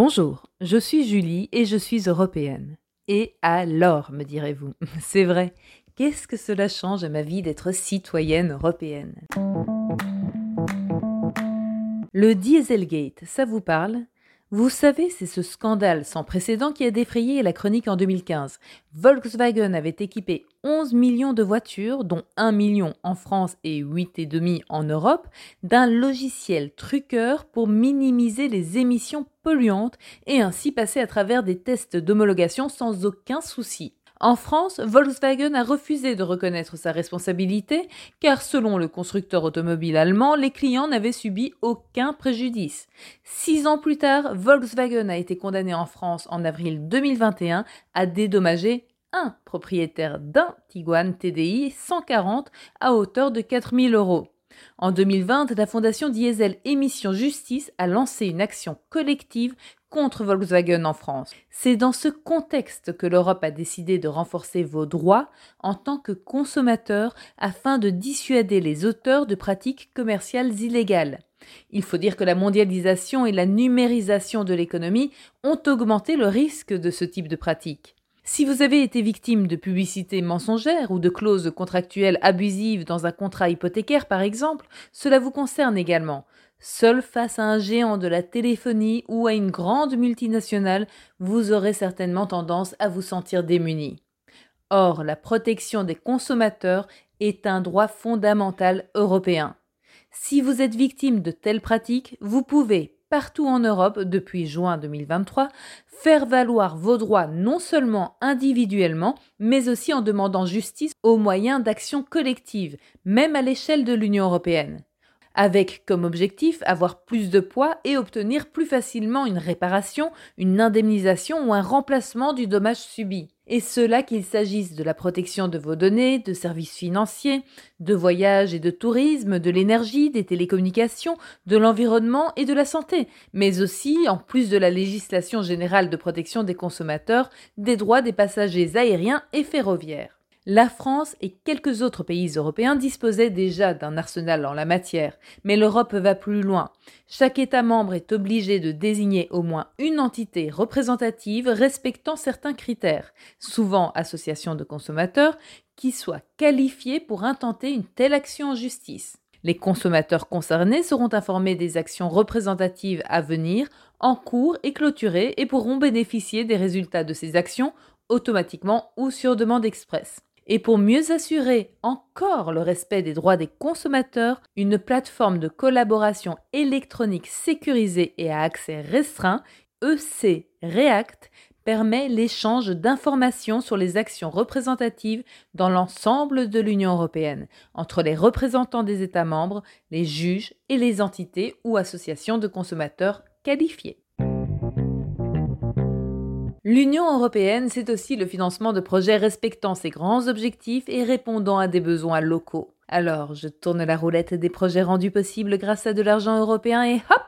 Bonjour, je suis Julie et je suis européenne. Et alors, me direz-vous, c'est vrai, qu'est-ce que cela change à ma vie d'être citoyenne européenne? Le Dieselgate, ça vous parle? Vous savez, c'est ce scandale sans précédent qui a défrayé la chronique en 2015. Volkswagen avait équipé 11 millions de voitures, dont 1 million en France et 8,5 en Europe, d'un logiciel truqueur pour minimiser les émissions polluantes et ainsi passer à travers des tests d'homologation sans aucun souci. En France, Volkswagen a refusé de reconnaître sa responsabilité car selon le constructeur automobile allemand, les clients n'avaient subi aucun préjudice. Six ans plus tard, Volkswagen a été condamné en France en avril 2021 à dédommager un propriétaire d'un Tiguan TDI 140 à hauteur de 4000 euros. En 2020, la fondation Diesel Émission Justice a lancé une action collective contre Volkswagen en France. C'est dans ce contexte que l'Europe a décidé de renforcer vos droits en tant que consommateur afin de dissuader les auteurs de pratiques commerciales illégales. Il faut dire que la mondialisation et la numérisation de l'économie ont augmenté le risque de ce type de pratiques. Si vous avez été victime de publicités mensongères ou de clauses contractuelles abusives dans un contrat hypothécaire par exemple, cela vous concerne également. Seul face à un géant de la téléphonie ou à une grande multinationale, vous aurez certainement tendance à vous sentir démuni. Or, la protection des consommateurs est un droit fondamental européen. Si vous êtes victime de telles pratiques, vous pouvez, partout en Europe depuis juin 2023, faire valoir vos droits non seulement individuellement, mais aussi en demandant justice au moyen d'actions collectives, même à l'échelle de l'Union européenne avec comme objectif avoir plus de poids et obtenir plus facilement une réparation, une indemnisation ou un remplacement du dommage subi. Et cela qu'il s'agisse de la protection de vos données, de services financiers, de voyages et de tourisme, de l'énergie, des télécommunications, de l'environnement et de la santé, mais aussi, en plus de la législation générale de protection des consommateurs, des droits des passagers aériens et ferroviaires. La France et quelques autres pays européens disposaient déjà d'un arsenal en la matière, mais l'Europe va plus loin. Chaque État membre est obligé de désigner au moins une entité représentative respectant certains critères, souvent association de consommateurs, qui soit qualifiée pour intenter une telle action en justice. Les consommateurs concernés seront informés des actions représentatives à venir, en cours et clôturées et pourront bénéficier des résultats de ces actions automatiquement ou sur demande express. Et pour mieux assurer encore le respect des droits des consommateurs, une plateforme de collaboration électronique sécurisée et à accès restreint, EC React, permet l'échange d'informations sur les actions représentatives dans l'ensemble de l'Union européenne, entre les représentants des États membres, les juges et les entités ou associations de consommateurs qualifiés. L'Union européenne, c'est aussi le financement de projets respectant ses grands objectifs et répondant à des besoins locaux. Alors, je tourne la roulette des projets rendus possibles grâce à de l'argent européen et hop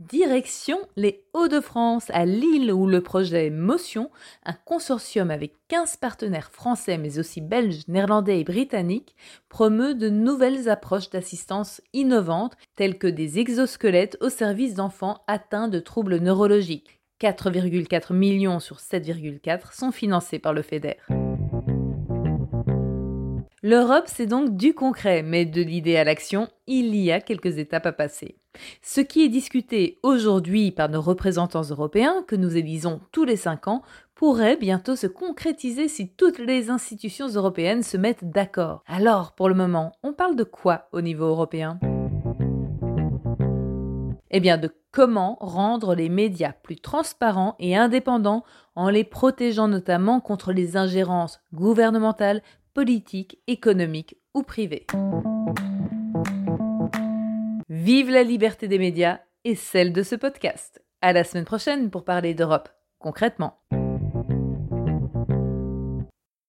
Direction les Hauts-de-France, à Lille, où le projet Motion, un consortium avec 15 partenaires français mais aussi belges, néerlandais et britanniques, promeut de nouvelles approches d'assistance innovantes telles que des exosquelettes au service d'enfants atteints de troubles neurologiques 4,4 millions sur 7,4 sont financés par le FEDER. L'Europe, c'est donc du concret, mais de l'idée à l'action, il y a quelques étapes à passer. Ce qui est discuté aujourd'hui par nos représentants européens, que nous élisons tous les 5 ans, pourrait bientôt se concrétiser si toutes les institutions européennes se mettent d'accord. Alors, pour le moment, on parle de quoi au niveau européen? Eh bien, de comment rendre les médias plus transparents et indépendants en les protégeant notamment contre les ingérences gouvernementales, politiques, économiques ou privées. Vive la liberté des médias et celle de ce podcast. À la semaine prochaine pour parler d'Europe concrètement.